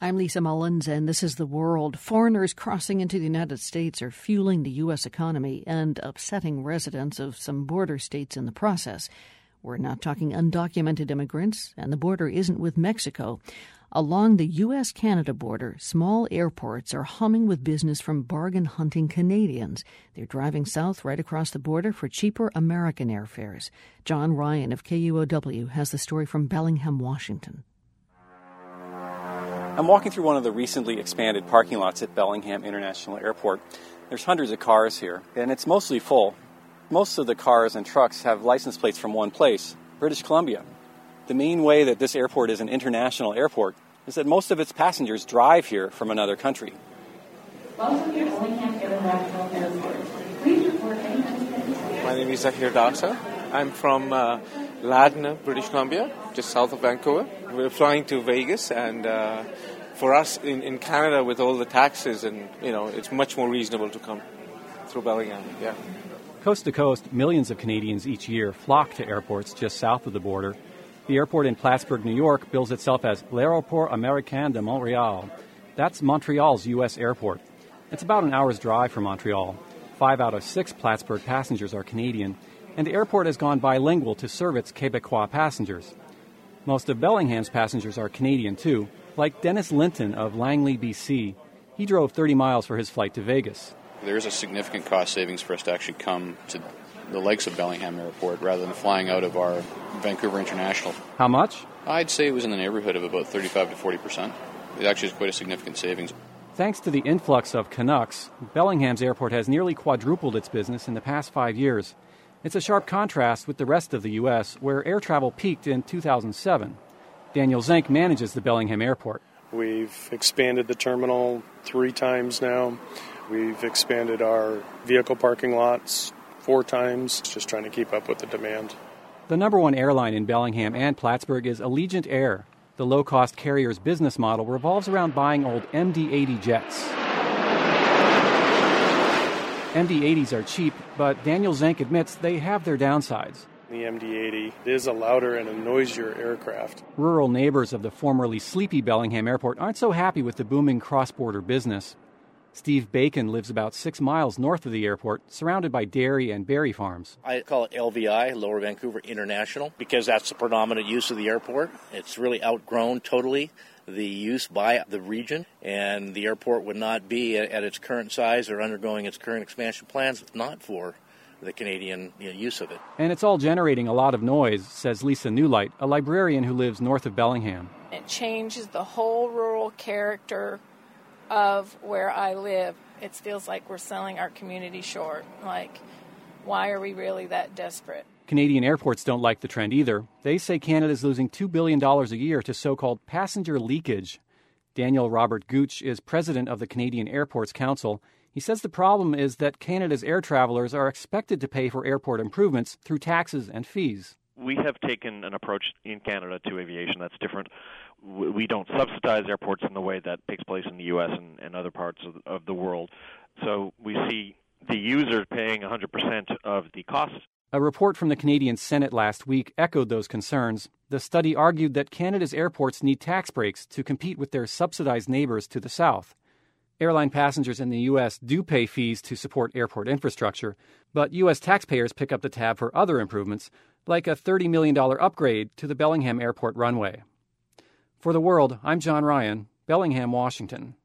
I'm Lisa Mullins, and this is The World. Foreigners crossing into the United States are fueling the U.S. economy and upsetting residents of some border states in the process. We're not talking undocumented immigrants, and the border isn't with Mexico. Along the U.S. Canada border, small airports are humming with business from bargain hunting Canadians. They're driving south right across the border for cheaper American airfares. John Ryan of KUOW has the story from Bellingham, Washington. I'm walking through one of the recently expanded parking lots at Bellingham International Airport. There's hundreds of cars here, and it's mostly full. Most of the cars and trucks have license plates from one place, British Columbia. The main way that this airport is an international airport is that most of its passengers drive here from another country. Welcome to Bellingham International Airport. Please report any My name is Zahir Daksa. I'm from uh, Ladner, British Columbia, just south of Vancouver. We're flying to Vegas, and uh, for us in, in Canada, with all the taxes, and you know, it's much more reasonable to come through Bellingham. Yeah. Coast to coast, millions of Canadians each year flock to airports just south of the border. The airport in Plattsburgh, New York, bills itself as L'Aéroport Américain de Montréal. That's Montreal's U.S. airport. It's about an hour's drive from Montreal. Five out of six Plattsburgh passengers are Canadian, and the airport has gone bilingual to serve its Quebecois passengers. Most of Bellingham's passengers are Canadian too, like Dennis Linton of Langley, BC. He drove 30 miles for his flight to Vegas. There's a significant cost savings for us to actually come to the lakes of Bellingham Airport rather than flying out of our Vancouver International. How much? I'd say it was in the neighborhood of about 35 to 40 percent. It actually is quite a significant savings. Thanks to the influx of Canucks, Bellingham's airport has nearly quadrupled its business in the past five years. It's a sharp contrast with the rest of the U.S., where air travel peaked in 2007. Daniel Zenk manages the Bellingham airport. We've expanded the terminal three times now. We've expanded our vehicle parking lots four times, just trying to keep up with the demand. The number one airline in Bellingham and Plattsburgh is Allegiant Air. The low cost carrier's business model revolves around buying old MD 80 jets. MD 80s are cheap, but Daniel Zenk admits they have their downsides. The MD-80 is a louder and a noisier aircraft. Rural neighbors of the formerly sleepy Bellingham Airport aren't so happy with the booming cross border business. Steve Bacon lives about six miles north of the airport, surrounded by dairy and berry farms. I call it LVI, Lower Vancouver International, because that's the predominant use of the airport. It's really outgrown totally the use by the region, and the airport would not be at its current size or undergoing its current expansion plans if not for the Canadian you know, use of it. And it's all generating a lot of noise, says Lisa Newlight, a librarian who lives north of Bellingham. It changes the whole rural character of where I live. It feels like we're selling our community short. Like, why are we really that desperate? Canadian airports don't like the trend either. They say Canada is losing $2 billion a year to so called passenger leakage. Daniel Robert Gooch is president of the Canadian Airports Council. He says the problem is that Canada's air travelers are expected to pay for airport improvements through taxes and fees. We have taken an approach in Canada to aviation that's different. We don't subsidize airports in the way that takes place in the U.S. and, and other parts of, of the world. So we see the user paying 100% of the costs a report from the Canadian Senate last week echoed those concerns. The study argued that Canada's airports need tax breaks to compete with their subsidized neighbors to the south. Airline passengers in the U.S. do pay fees to support airport infrastructure, but U.S. taxpayers pick up the tab for other improvements, like a $30 million upgrade to the Bellingham Airport runway. For the World, I'm John Ryan, Bellingham, Washington.